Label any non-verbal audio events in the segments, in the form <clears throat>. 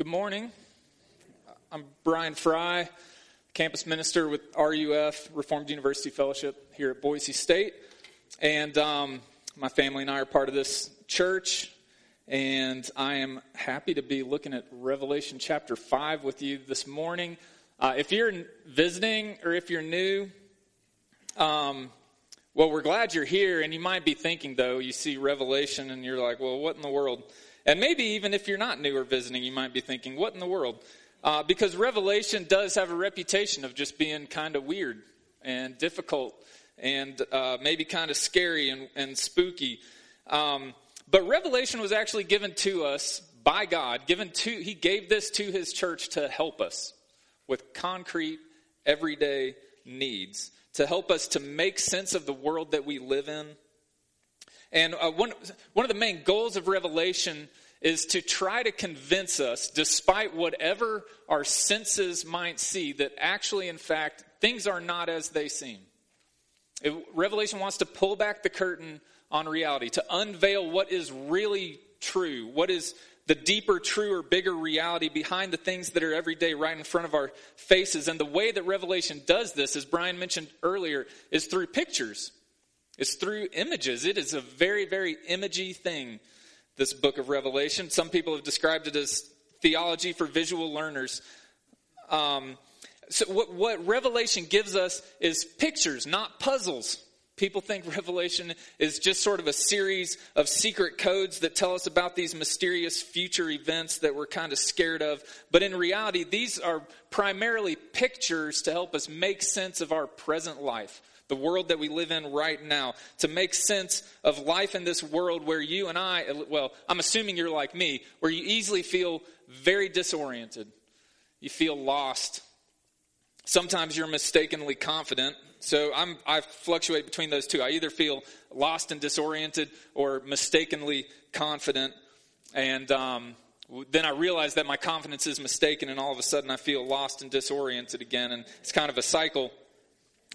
Good morning. I'm Brian Fry, campus minister with RUF, Reformed University Fellowship here at Boise State. And um, my family and I are part of this church. And I am happy to be looking at Revelation chapter 5 with you this morning. Uh, if you're visiting or if you're new, um, well, we're glad you're here. And you might be thinking, though, you see Revelation and you're like, well, what in the world? And maybe even if you're not new or visiting, you might be thinking, what in the world? Uh, because Revelation does have a reputation of just being kind of weird and difficult and uh, maybe kind of scary and, and spooky. Um, but Revelation was actually given to us by God, given to, He gave this to His church to help us with concrete, everyday needs, to help us to make sense of the world that we live in and uh, one, one of the main goals of Revelation is to try to convince us, despite whatever our senses might see, that actually, in fact, things are not as they seem. Revelation wants to pull back the curtain on reality, to unveil what is really true, what is the deeper, truer, bigger reality behind the things that are every day right in front of our faces. And the way that Revelation does this, as Brian mentioned earlier, is through pictures. It's through images. It is a very, very imagey thing, this book of Revelation. Some people have described it as theology for visual learners. Um, so, what, what Revelation gives us is pictures, not puzzles. People think Revelation is just sort of a series of secret codes that tell us about these mysterious future events that we're kind of scared of. But in reality, these are primarily pictures to help us make sense of our present life the world that we live in right now, to make sense of life in this world where you and I, well, I'm assuming you're like me, where you easily feel very disoriented. You feel lost. Sometimes you're mistakenly confident. So I'm, I fluctuate between those two. I either feel lost and disoriented or mistakenly confident. And um, then I realize that my confidence is mistaken, and all of a sudden I feel lost and disoriented again. And it's kind of a cycle.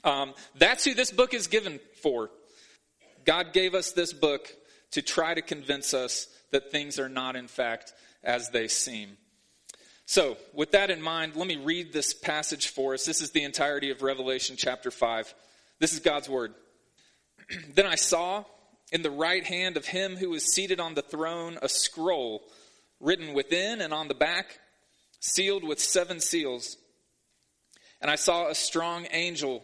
Um, that's who this book is given for. God gave us this book to try to convince us that things are not, in fact, as they seem. So, with that in mind, let me read this passage for us. This is the entirety of Revelation chapter 5. This is God's word. <clears throat> then I saw in the right hand of him who was seated on the throne a scroll written within and on the back, sealed with seven seals. And I saw a strong angel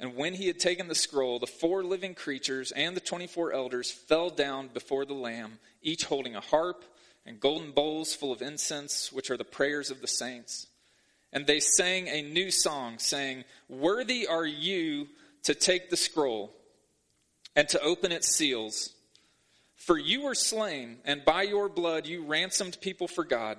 And when he had taken the scroll, the four living creatures and the 24 elders fell down before the Lamb, each holding a harp and golden bowls full of incense, which are the prayers of the saints. And they sang a new song, saying, Worthy are you to take the scroll and to open its seals. For you were slain, and by your blood you ransomed people for God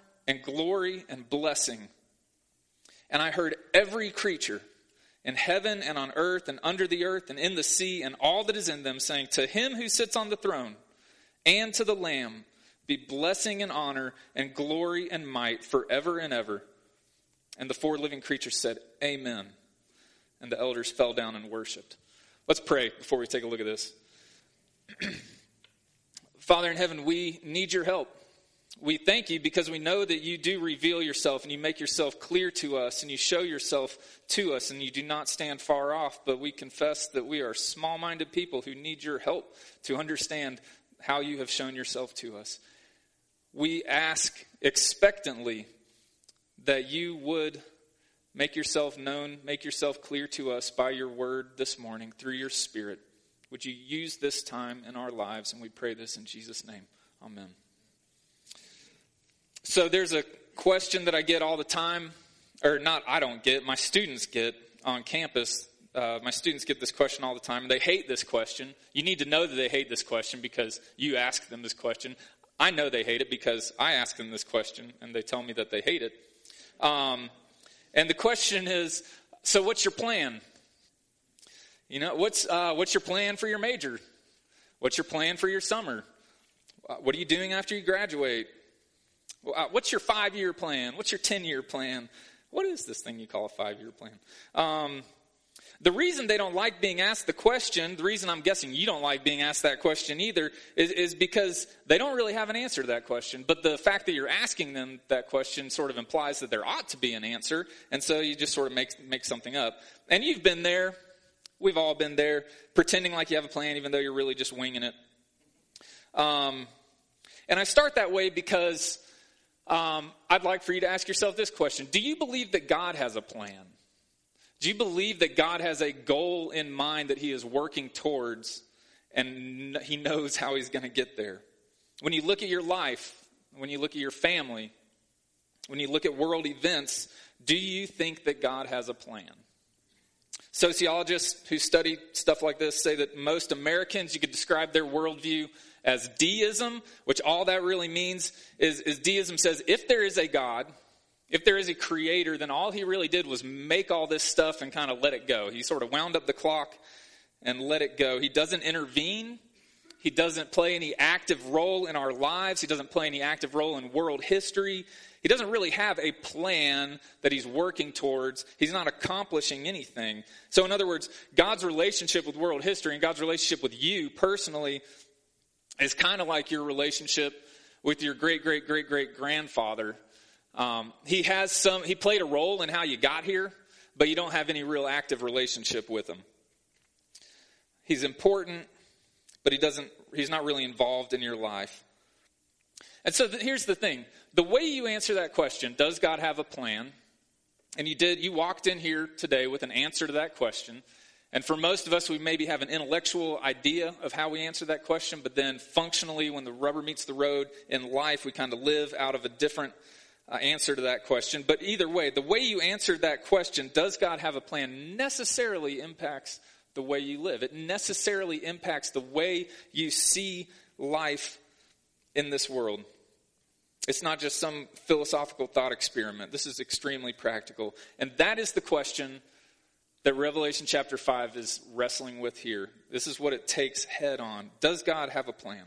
and glory and blessing. And I heard every creature in heaven and on earth and under the earth and in the sea and all that is in them saying, To him who sits on the throne and to the Lamb be blessing and honor and glory and might forever and ever. And the four living creatures said, Amen. And the elders fell down and worshiped. Let's pray before we take a look at this. <clears throat> Father in heaven, we need your help. We thank you because we know that you do reveal yourself and you make yourself clear to us and you show yourself to us and you do not stand far off. But we confess that we are small minded people who need your help to understand how you have shown yourself to us. We ask expectantly that you would make yourself known, make yourself clear to us by your word this morning through your spirit. Would you use this time in our lives? And we pray this in Jesus' name. Amen. So there's a question that I get all the time, or not I don't get, my students get on campus. Uh, my students get this question all the time, they hate this question. You need to know that they hate this question because you ask them this question. I know they hate it because I ask them this question, and they tell me that they hate it. Um, and the question is so, what's your plan? You know, what's, uh, what's your plan for your major? What's your plan for your summer? Uh, what are you doing after you graduate? Uh, what's your five year plan? What's your 10 year plan? What is this thing you call a five year plan? Um, the reason they don't like being asked the question, the reason I'm guessing you don't like being asked that question either, is, is, because they don't really have an answer to that question. But the fact that you're asking them that question sort of implies that there ought to be an answer, and so you just sort of make, make something up. And you've been there. We've all been there, pretending like you have a plan, even though you're really just winging it. Um, and I start that way because um, I'd like for you to ask yourself this question Do you believe that God has a plan? Do you believe that God has a goal in mind that He is working towards and He knows how He's going to get there? When you look at your life, when you look at your family, when you look at world events, do you think that God has a plan? Sociologists who study stuff like this say that most Americans, you could describe their worldview as deism, which all that really means is, is deism says if there is a God, if there is a creator, then all he really did was make all this stuff and kind of let it go. He sort of wound up the clock and let it go. He doesn't intervene. He doesn't play any active role in our lives. He doesn't play any active role in world history. He doesn't really have a plan that he's working towards. He's not accomplishing anything. So, in other words, God's relationship with world history and God's relationship with you personally is kind of like your relationship with your great, great, great, great grandfather. Um, he has some, he played a role in how you got here, but you don't have any real active relationship with him. He's important, but he doesn't, he's not really involved in your life. And so here's the thing the way you answer that question, does God have a plan? And you did, you walked in here today with an answer to that question. And for most of us, we maybe have an intellectual idea of how we answer that question, but then functionally, when the rubber meets the road in life, we kind of live out of a different uh, answer to that question. But either way, the way you answered that question, does God have a plan, necessarily impacts the way you live. It necessarily impacts the way you see life in this world. It's not just some philosophical thought experiment. This is extremely practical. And that is the question that Revelation chapter 5 is wrestling with here. This is what it takes head on. Does God have a plan?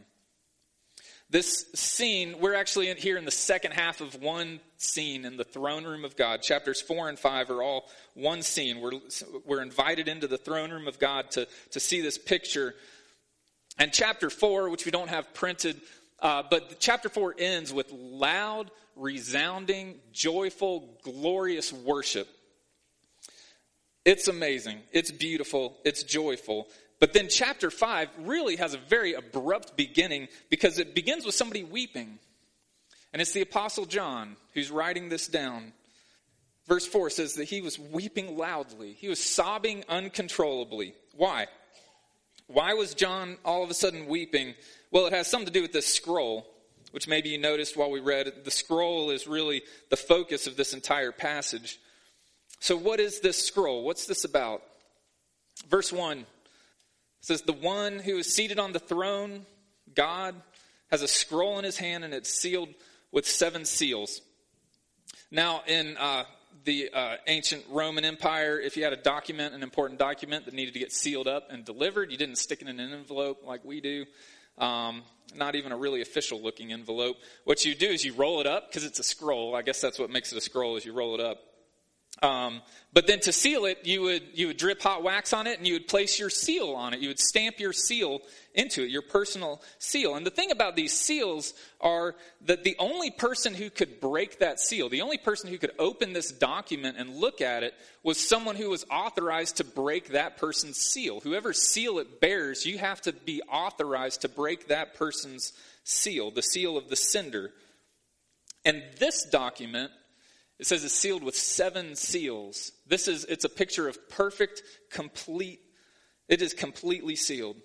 This scene, we're actually in here in the second half of one scene in the throne room of God. Chapters 4 and 5 are all one scene. We're, we're invited into the throne room of God to, to see this picture. And chapter 4, which we don't have printed, uh, but chapter 4 ends with loud, resounding, joyful, glorious worship. It's amazing. It's beautiful. It's joyful. But then chapter 5 really has a very abrupt beginning because it begins with somebody weeping. And it's the Apostle John who's writing this down. Verse 4 says that he was weeping loudly, he was sobbing uncontrollably. Why? Why was John all of a sudden weeping? Well, it has something to do with this scroll, which maybe you noticed while we read. The scroll is really the focus of this entire passage. So, what is this scroll? What's this about? Verse 1 says, The one who is seated on the throne, God, has a scroll in his hand and it's sealed with seven seals. Now, in uh, the uh, ancient Roman Empire, if you had a document, an important document that needed to get sealed up and delivered, you didn't stick it in an envelope like we do um, not even a really official looking envelope. What you do is you roll it up because it's a scroll. I guess that's what makes it a scroll is you roll it up. Um, but then to seal it, you would, you would drip hot wax on it and you would place your seal on it. You would stamp your seal into it, your personal seal. And the thing about these seals are that the only person who could break that seal, the only person who could open this document and look at it was someone who was authorized to break that person's seal. Whoever seal it bears, you have to be authorized to break that person's seal, the seal of the sender. And this document it says it's sealed with seven seals. This is, it's a picture of perfect, complete, it is completely sealed.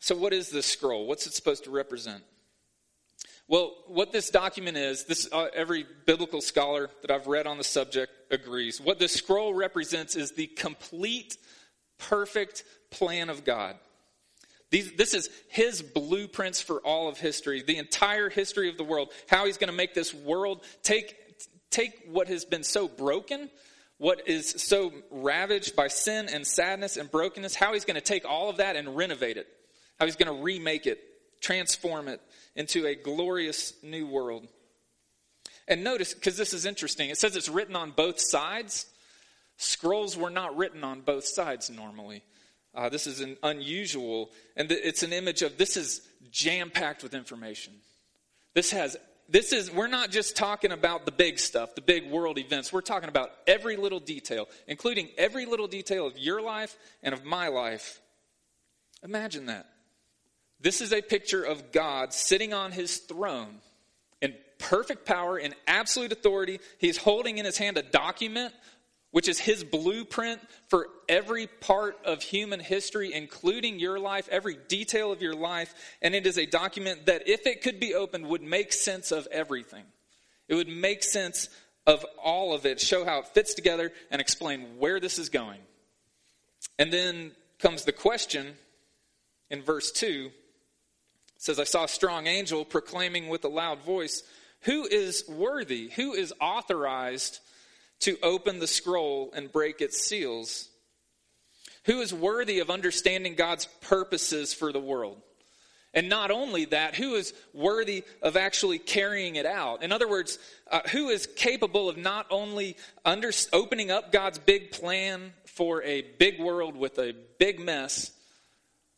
So, what is this scroll? What's it supposed to represent? Well, what this document is, this uh, every biblical scholar that I've read on the subject agrees. What this scroll represents is the complete, perfect plan of God. These, this is his blueprints for all of history, the entire history of the world, how he's going to make this world take take what has been so broken, what is so ravaged by sin and sadness and brokenness, how he's going to take all of that and renovate it, how he's going to remake it, transform it into a glorious new world. And notice, because this is interesting, it says it's written on both sides. Scrolls were not written on both sides normally. Uh, this is an unusual, and it's an image of this is jam packed with information. This has this is, we're not just talking about the big stuff, the big world events. We're talking about every little detail, including every little detail of your life and of my life. Imagine that. This is a picture of God sitting on his throne in perfect power, in absolute authority. He's holding in his hand a document which is his blueprint for every part of human history, including your life, every detail of your life. And it is a document that, if it could be opened, would make sense of everything. It would make sense of all of it, show how it fits together, and explain where this is going. And then comes the question in verse 2 it says, I saw a strong angel proclaiming with a loud voice, Who is worthy? Who is authorized? To open the scroll and break its seals? Who is worthy of understanding God's purposes for the world? And not only that, who is worthy of actually carrying it out? In other words, uh, who is capable of not only under, opening up God's big plan for a big world with a big mess,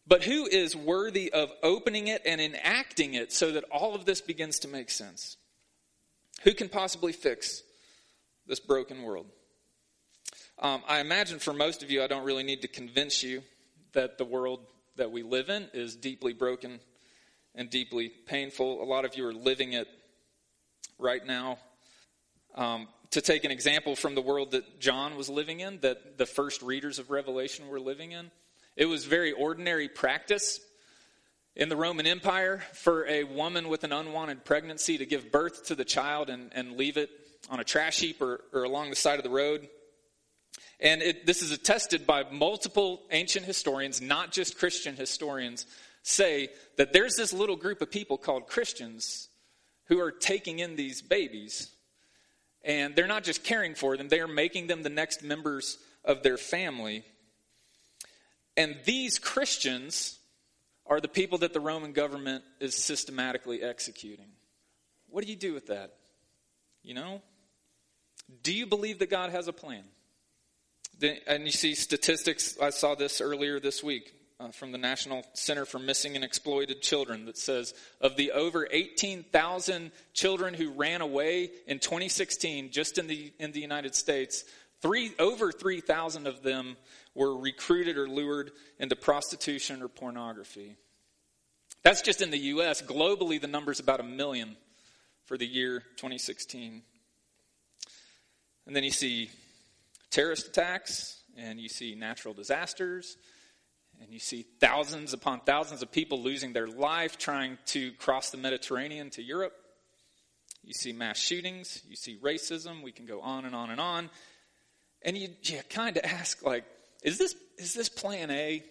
but who is worthy of opening it and enacting it so that all of this begins to make sense? Who can possibly fix this broken world. Um, I imagine for most of you, I don't really need to convince you that the world that we live in is deeply broken and deeply painful. A lot of you are living it right now. Um, to take an example from the world that John was living in, that the first readers of Revelation were living in, it was very ordinary practice in the Roman Empire for a woman with an unwanted pregnancy to give birth to the child and, and leave it on a trash heap or, or along the side of the road. And it, this is attested by multiple ancient historians, not just Christian historians, say that there's this little group of people called Christians who are taking in these babies. And they're not just caring for them, they are making them the next members of their family. And these Christians are the people that the Roman government is systematically executing. What do you do with that? You know? Do you believe that God has a plan? And you see statistics, I saw this earlier this week uh, from the National Center for Missing and Exploited Children that says of the over 18,000 children who ran away in 2016 just in the, in the United States, three, over 3,000 of them were recruited or lured into prostitution or pornography. That's just in the U.S. Globally, the number is about a million for the year 2016. And then you see terrorist attacks, and you see natural disasters, and you see thousands upon thousands of people losing their life trying to cross the Mediterranean to Europe. You see mass shootings, you see racism, we can go on and on and on. And you, you kind of ask, like, is this, is this plan A?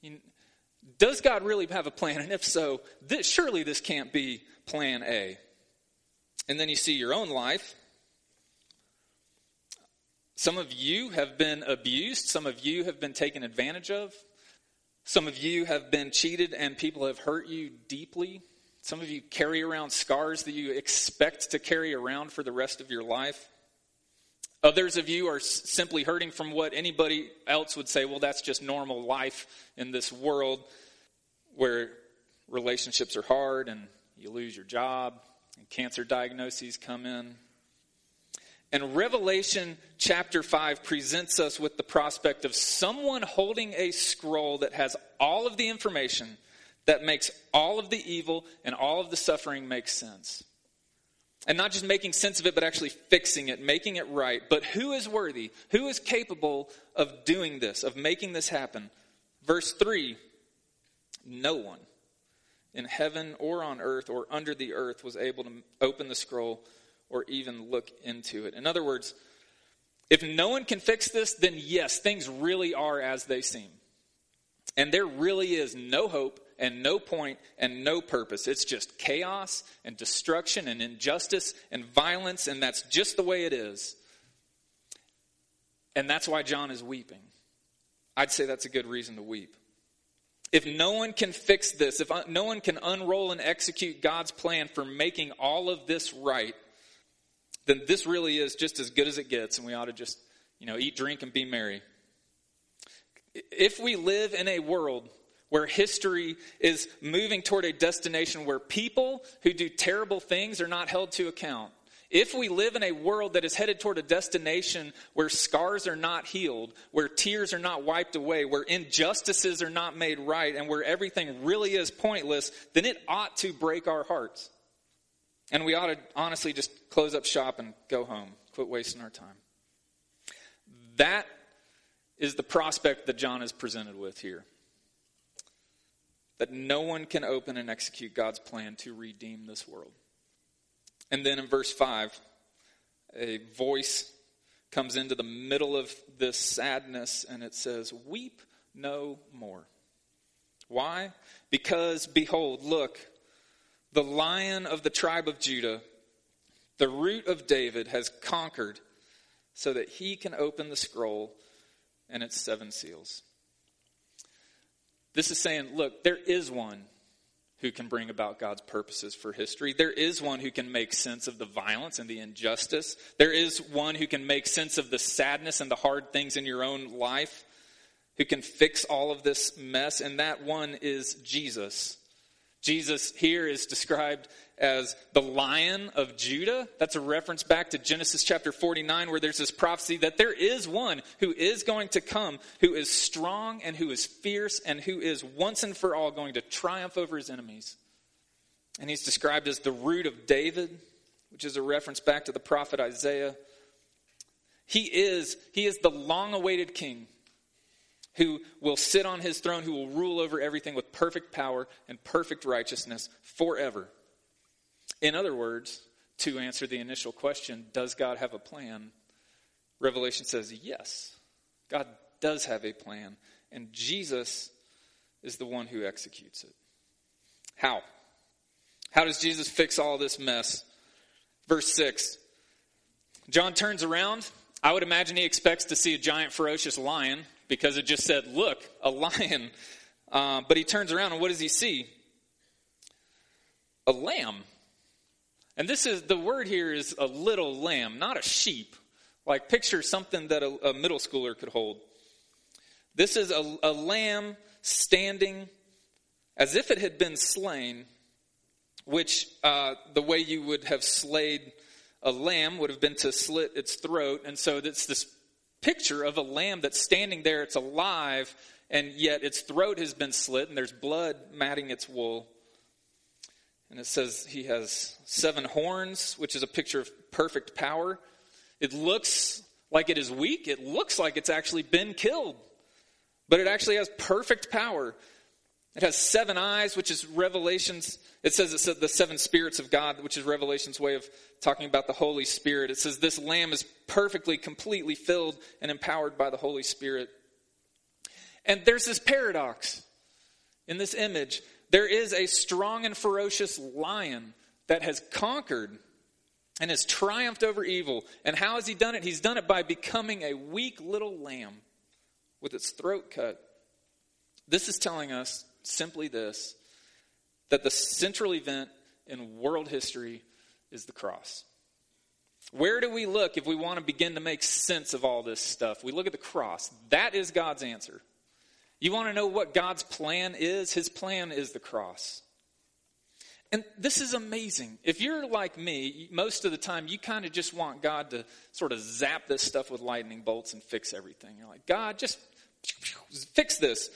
You, does God really have a plan? And if so, this, surely this can't be plan A. And then you see your own life some of you have been abused. Some of you have been taken advantage of. Some of you have been cheated and people have hurt you deeply. Some of you carry around scars that you expect to carry around for the rest of your life. Others of you are simply hurting from what anybody else would say, well, that's just normal life in this world where relationships are hard and you lose your job and cancer diagnoses come in. And Revelation chapter 5 presents us with the prospect of someone holding a scroll that has all of the information that makes all of the evil and all of the suffering make sense. And not just making sense of it, but actually fixing it, making it right. But who is worthy? Who is capable of doing this, of making this happen? Verse 3 No one in heaven or on earth or under the earth was able to open the scroll or even look into it. In other words, if no one can fix this, then yes, things really are as they seem. And there really is no hope and no point and no purpose. It's just chaos and destruction and injustice and violence, and that's just the way it is. And that's why John is weeping. I'd say that's a good reason to weep. If no one can fix this, if uh, no one can unroll and execute God's plan for making all of this right, then this really is just as good as it gets, and we ought to just, you know, eat, drink, and be merry. If we live in a world where history is moving toward a destination where people who do terrible things are not held to account. If we live in a world that is headed toward a destination where scars are not healed, where tears are not wiped away, where injustices are not made right, and where everything really is pointless, then it ought to break our hearts. And we ought to honestly just close up shop and go home, quit wasting our time. That is the prospect that John is presented with here that no one can open and execute God's plan to redeem this world. And then in verse 5, a voice comes into the middle of this sadness and it says, Weep no more. Why? Because, behold, look, the lion of the tribe of Judah, the root of David, has conquered so that he can open the scroll and its seven seals. This is saying, look, there is one who can bring about God's purposes for history. There is one who can make sense of the violence and the injustice. There is one who can make sense of the sadness and the hard things in your own life, who can fix all of this mess, and that one is Jesus. Jesus here is described as the lion of Judah. That's a reference back to Genesis chapter 49, where there's this prophecy that there is one who is going to come, who is strong and who is fierce and who is once and for all going to triumph over his enemies. And he's described as the root of David, which is a reference back to the prophet Isaiah. He is, he is the long awaited king who will sit on his throne, who will rule over everything with perfect power and perfect righteousness forever. In other words, to answer the initial question, does God have a plan? Revelation says yes. God does have a plan, and Jesus is the one who executes it. How? How does Jesus fix all this mess? Verse 6. John turns around. I would imagine he expects to see a giant, ferocious lion because it just said, Look, a lion. <laughs> Uh, but he turns around, and what does he see? A lamb. And this is the word here is a little lamb, not a sheep. Like picture something that a, a middle schooler could hold. This is a, a lamb standing as if it had been slain, which uh, the way you would have slayed a lamb would have been to slit its throat. And so it's this picture of a lamb that's standing there, it's alive, and yet its throat has been slit, and there's blood matting its wool. And it says he has seven horns, which is a picture of perfect power. It looks like it is weak. It looks like it's actually been killed. But it actually has perfect power. It has seven eyes, which is Revelation's. It says it's the seven spirits of God, which is Revelation's way of talking about the Holy Spirit. It says this lamb is perfectly, completely filled and empowered by the Holy Spirit. And there's this paradox in this image there is a strong and ferocious lion that has conquered and has triumphed over evil. And how has he done it? He's done it by becoming a weak little lamb with its throat cut. This is telling us simply this that the central event in world history is the cross. Where do we look if we want to begin to make sense of all this stuff? We look at the cross. That is God's answer. You want to know what God's plan is? His plan is the cross. And this is amazing. If you're like me, most of the time you kind of just want God to sort of zap this stuff with lightning bolts and fix everything. You're like, God, just fix this.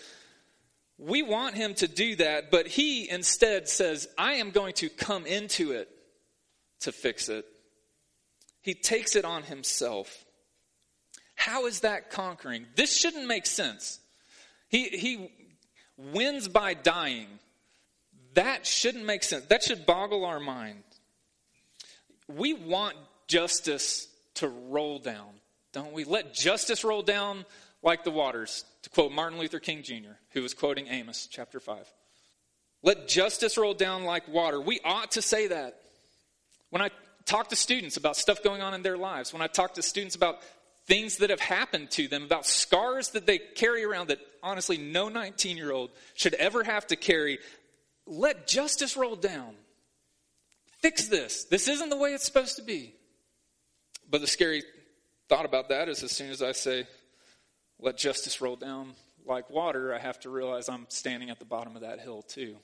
We want him to do that, but he instead says, I am going to come into it to fix it. He takes it on himself. How is that conquering? This shouldn't make sense. He, he wins by dying. That shouldn't make sense. That should boggle our mind. We want justice to roll down, don't we? Let justice roll down like the waters, to quote Martin Luther King Jr., who was quoting Amos chapter 5. Let justice roll down like water. We ought to say that. When I talk to students about stuff going on in their lives, when I talk to students about things that have happened to them, about scars that they carry around that honestly no 19 year old should ever have to carry, let justice roll down. Fix this. This isn't the way it's supposed to be. But the scary thought about that is as soon as I say, let justice roll down like water, I have to realize I'm standing at the bottom of that hill too.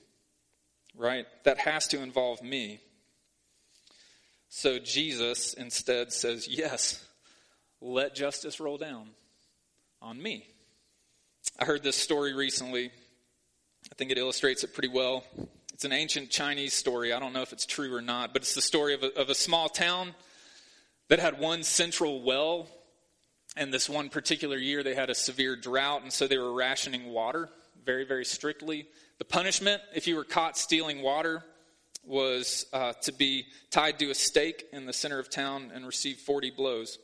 Right? That has to involve me. So Jesus instead says, Yes, let justice roll down on me. I heard this story recently. I think it illustrates it pretty well. It's an ancient Chinese story. I don't know if it's true or not, but it's the story of a, of a small town that had one central well. And this one particular year, they had a severe drought, and so they were rationing water very, very strictly. The punishment, if you were caught stealing water, was uh, to be tied to a stake in the center of town and receive 40 blows.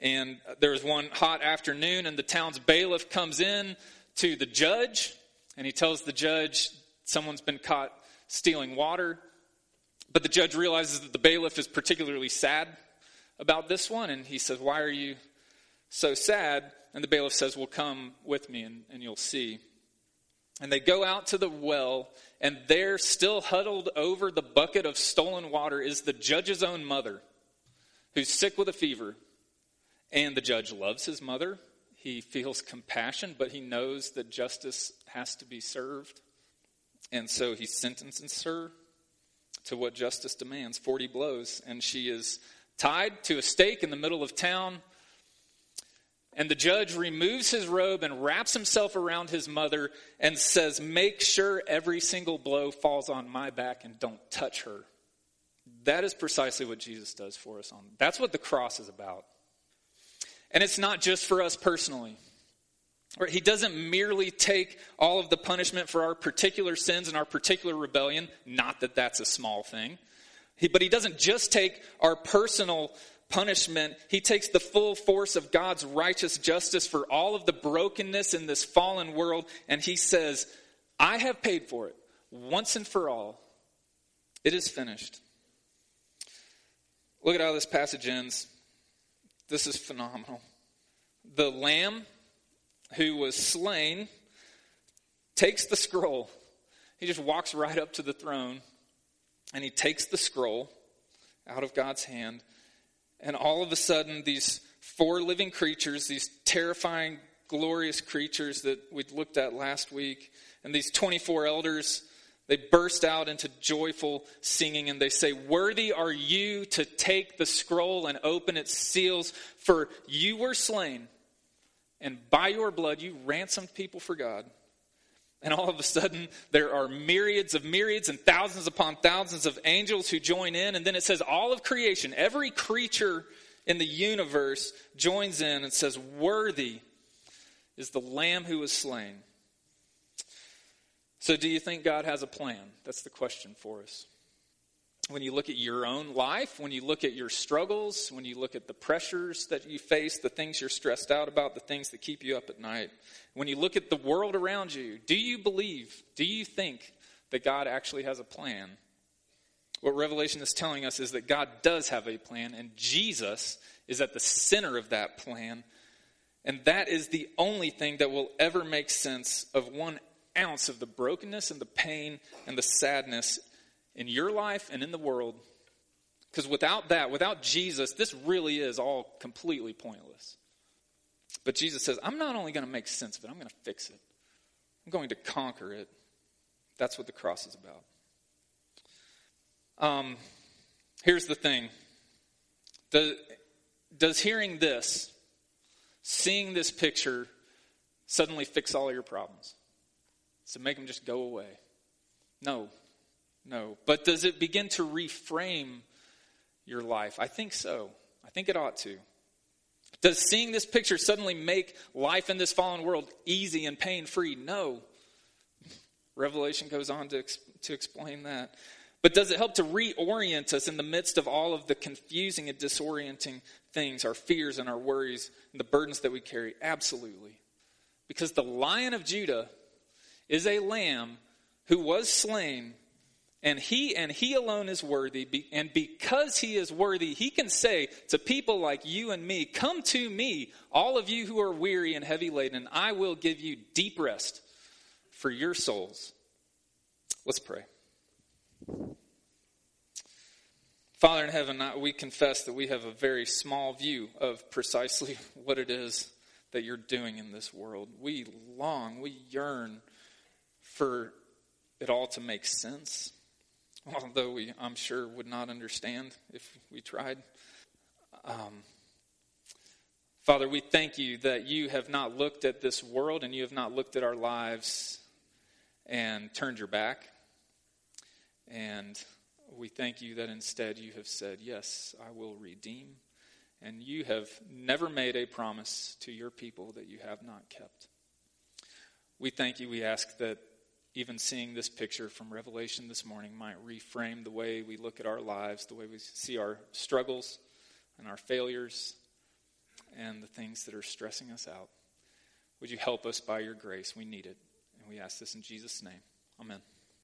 And there was one hot afternoon, and the town's bailiff comes in to the judge, and he tells the judge someone's been caught stealing water. But the judge realizes that the bailiff is particularly sad about this one, and he says, Why are you so sad? And the bailiff says, Well, come with me, and, and you'll see. And they go out to the well, and there, still huddled over the bucket of stolen water, is the judge's own mother, who's sick with a fever. And the judge loves his mother. He feels compassion, but he knows that justice has to be served. And so he sentences her to what justice demands 40 blows. And she is tied to a stake in the middle of town and the judge removes his robe and wraps himself around his mother and says, Make sure every single blow falls on my back and don't touch her. That is precisely what Jesus does for us on. That's what the cross is about. And it's not just for us personally. He doesn't merely take all of the punishment for our particular sins and our particular rebellion, not that that's a small thing. He, but he doesn't just take our personal punishment, he takes the full force of God's righteous justice for all of the brokenness in this fallen world, and he says, I have paid for it once and for all. It is finished. Look at how this passage ends. This is phenomenal. The lamb who was slain takes the scroll. He just walks right up to the throne and he takes the scroll out of God's hand and all of a sudden, these four living creatures, these terrifying, glorious creatures that we looked at last week, and these 24 elders, they burst out into joyful singing and they say, Worthy are you to take the scroll and open its seals, for you were slain, and by your blood you ransomed people for God. And all of a sudden, there are myriads of myriads and thousands upon thousands of angels who join in. And then it says, all of creation, every creature in the universe joins in and says, Worthy is the Lamb who was slain. So, do you think God has a plan? That's the question for us when you look at your own life, when you look at your struggles, when you look at the pressures that you face, the things you're stressed out about, the things that keep you up at night, when you look at the world around you, do you believe, do you think that God actually has a plan? What Revelation is telling us is that God does have a plan, and Jesus is at the center of that plan. And that is the only thing that will ever make sense of one ounce of the brokenness and the pain and the sadness in your life and in the world. Because without that, without Jesus, this really is all completely pointless. But Jesus says, I'm not only going to make sense of it, I'm going to fix it. I'm going to conquer it. That's what the cross is about. Um, here's the thing does, does hearing this, seeing this picture, suddenly fix all your problems? To make them just go away? No, no. But does it begin to reframe your life? I think so. I think it ought to. Does seeing this picture suddenly make life in this fallen world easy and pain free? No. Revelation goes on to, to explain that. But does it help to reorient us in the midst of all of the confusing and disorienting things, our fears and our worries and the burdens that we carry? Absolutely. Because the lion of Judah is a lamb who was slain and he and he alone is worthy and because he is worthy he can say to people like you and me come to me all of you who are weary and heavy laden i will give you deep rest for your souls. Let's pray. Father in heaven we confess that we have a very small view of precisely <laughs> what it is that you're doing in this world. We long we yearn for it all to make sense although we, I'm sure, would not understand if we tried. Um, Father, we thank you that you have not looked at this world and you have not looked at our lives and turned your back. And we thank you that instead you have said, Yes, I will redeem. And you have never made a promise to your people that you have not kept. We thank you. We ask that even seeing this picture from Revelation this morning might reframe the way we look at our lives, the way we see our struggles and our failures and the things that are stressing us out. Would you help us by your grace? We need it. And we ask this in Jesus' name. Amen.